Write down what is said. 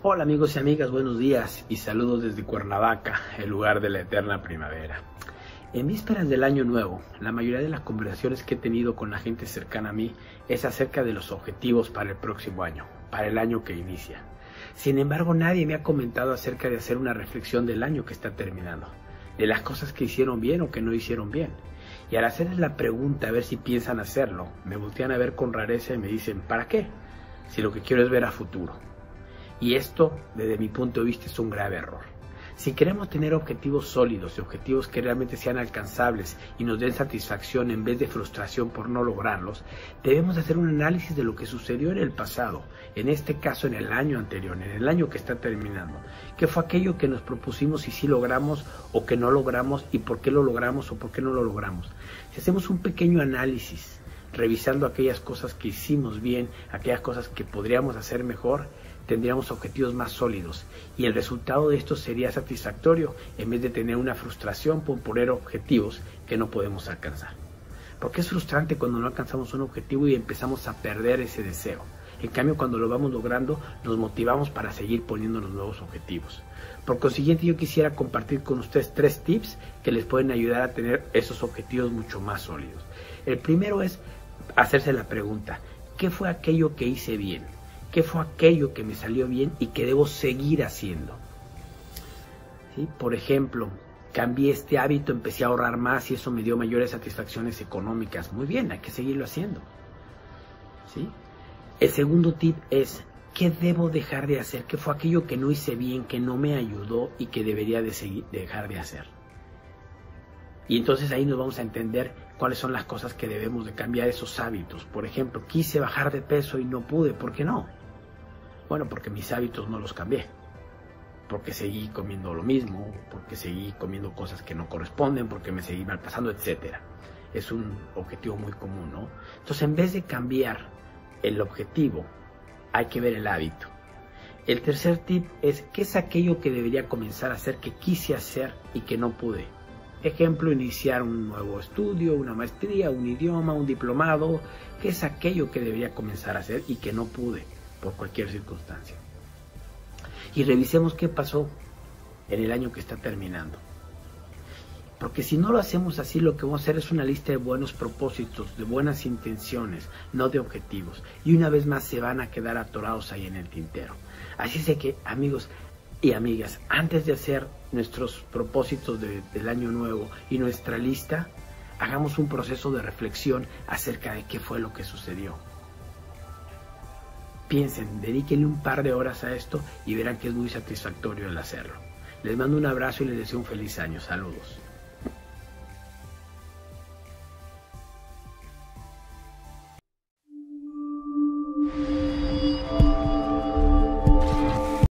Hola amigos y amigas, buenos días y saludos desde Cuernavaca, el lugar de la eterna primavera. En vísperas del año nuevo, la mayoría de las conversaciones que he tenido con la gente cercana a mí es acerca de los objetivos para el próximo año, para el año que inicia. Sin embargo, nadie me ha comentado acerca de hacer una reflexión del año que está terminando, de las cosas que hicieron bien o que no hicieron bien. Y al hacerles la pregunta a ver si piensan hacerlo, me voltean a ver con rareza y me dicen, ¿para qué? Si lo que quiero es ver a futuro. Y esto, desde mi punto de vista, es un grave error. Si queremos tener objetivos sólidos y objetivos que realmente sean alcanzables y nos den satisfacción en vez de frustración por no lograrlos, debemos hacer un análisis de lo que sucedió en el pasado, en este caso en el año anterior, en el año que está terminando. ¿Qué fue aquello que nos propusimos y si logramos o que no logramos y por qué lo logramos o por qué no lo logramos? Si hacemos un pequeño análisis, revisando aquellas cosas que hicimos bien, aquellas cosas que podríamos hacer mejor, tendríamos objetivos más sólidos y el resultado de esto sería satisfactorio en vez de tener una frustración por poner objetivos que no podemos alcanzar. Porque es frustrante cuando no alcanzamos un objetivo y empezamos a perder ese deseo. En cambio, cuando lo vamos logrando, nos motivamos para seguir poniendo los nuevos objetivos. Por consiguiente, yo quisiera compartir con ustedes tres tips que les pueden ayudar a tener esos objetivos mucho más sólidos. El primero es hacerse la pregunta, ¿qué fue aquello que hice bien? Qué fue aquello que me salió bien y que debo seguir haciendo. Por ejemplo, cambié este hábito, empecé a ahorrar más y eso me dio mayores satisfacciones económicas. Muy bien, hay que seguirlo haciendo. ¿Sí? El segundo tip es, ¿qué debo dejar de hacer? ¿Qué fue aquello que no hice bien, que no me ayudó y que debería de seguir, dejar de hacer? Y entonces ahí nos vamos a entender cuáles son las cosas que debemos de cambiar esos hábitos. Por ejemplo, quise bajar de peso y no pude, ¿por qué no? Bueno, porque mis hábitos no los cambié. Porque seguí comiendo lo mismo, porque seguí comiendo cosas que no corresponden, porque me seguí malpasando, etc. Es un objetivo muy común, ¿no? Entonces, en vez de cambiar el objetivo, hay que ver el hábito. El tercer tip es qué es aquello que debería comenzar a hacer, que quise hacer y que no pude. Ejemplo, iniciar un nuevo estudio, una maestría, un idioma, un diplomado, qué es aquello que debería comenzar a hacer y que no pude por cualquier circunstancia. Y revisemos qué pasó en el año que está terminando. Porque si no lo hacemos así, lo que vamos a hacer es una lista de buenos propósitos, de buenas intenciones, no de objetivos. Y una vez más se van a quedar atorados ahí en el tintero. Así es que, amigos y amigas, antes de hacer nuestros propósitos del año nuevo y nuestra lista, hagamos un proceso de reflexión acerca de qué fue lo que sucedió. Piensen, dedíquenle un par de horas a esto y verán que es muy satisfactorio el hacerlo. Les mando un abrazo y les deseo un feliz año. Saludos.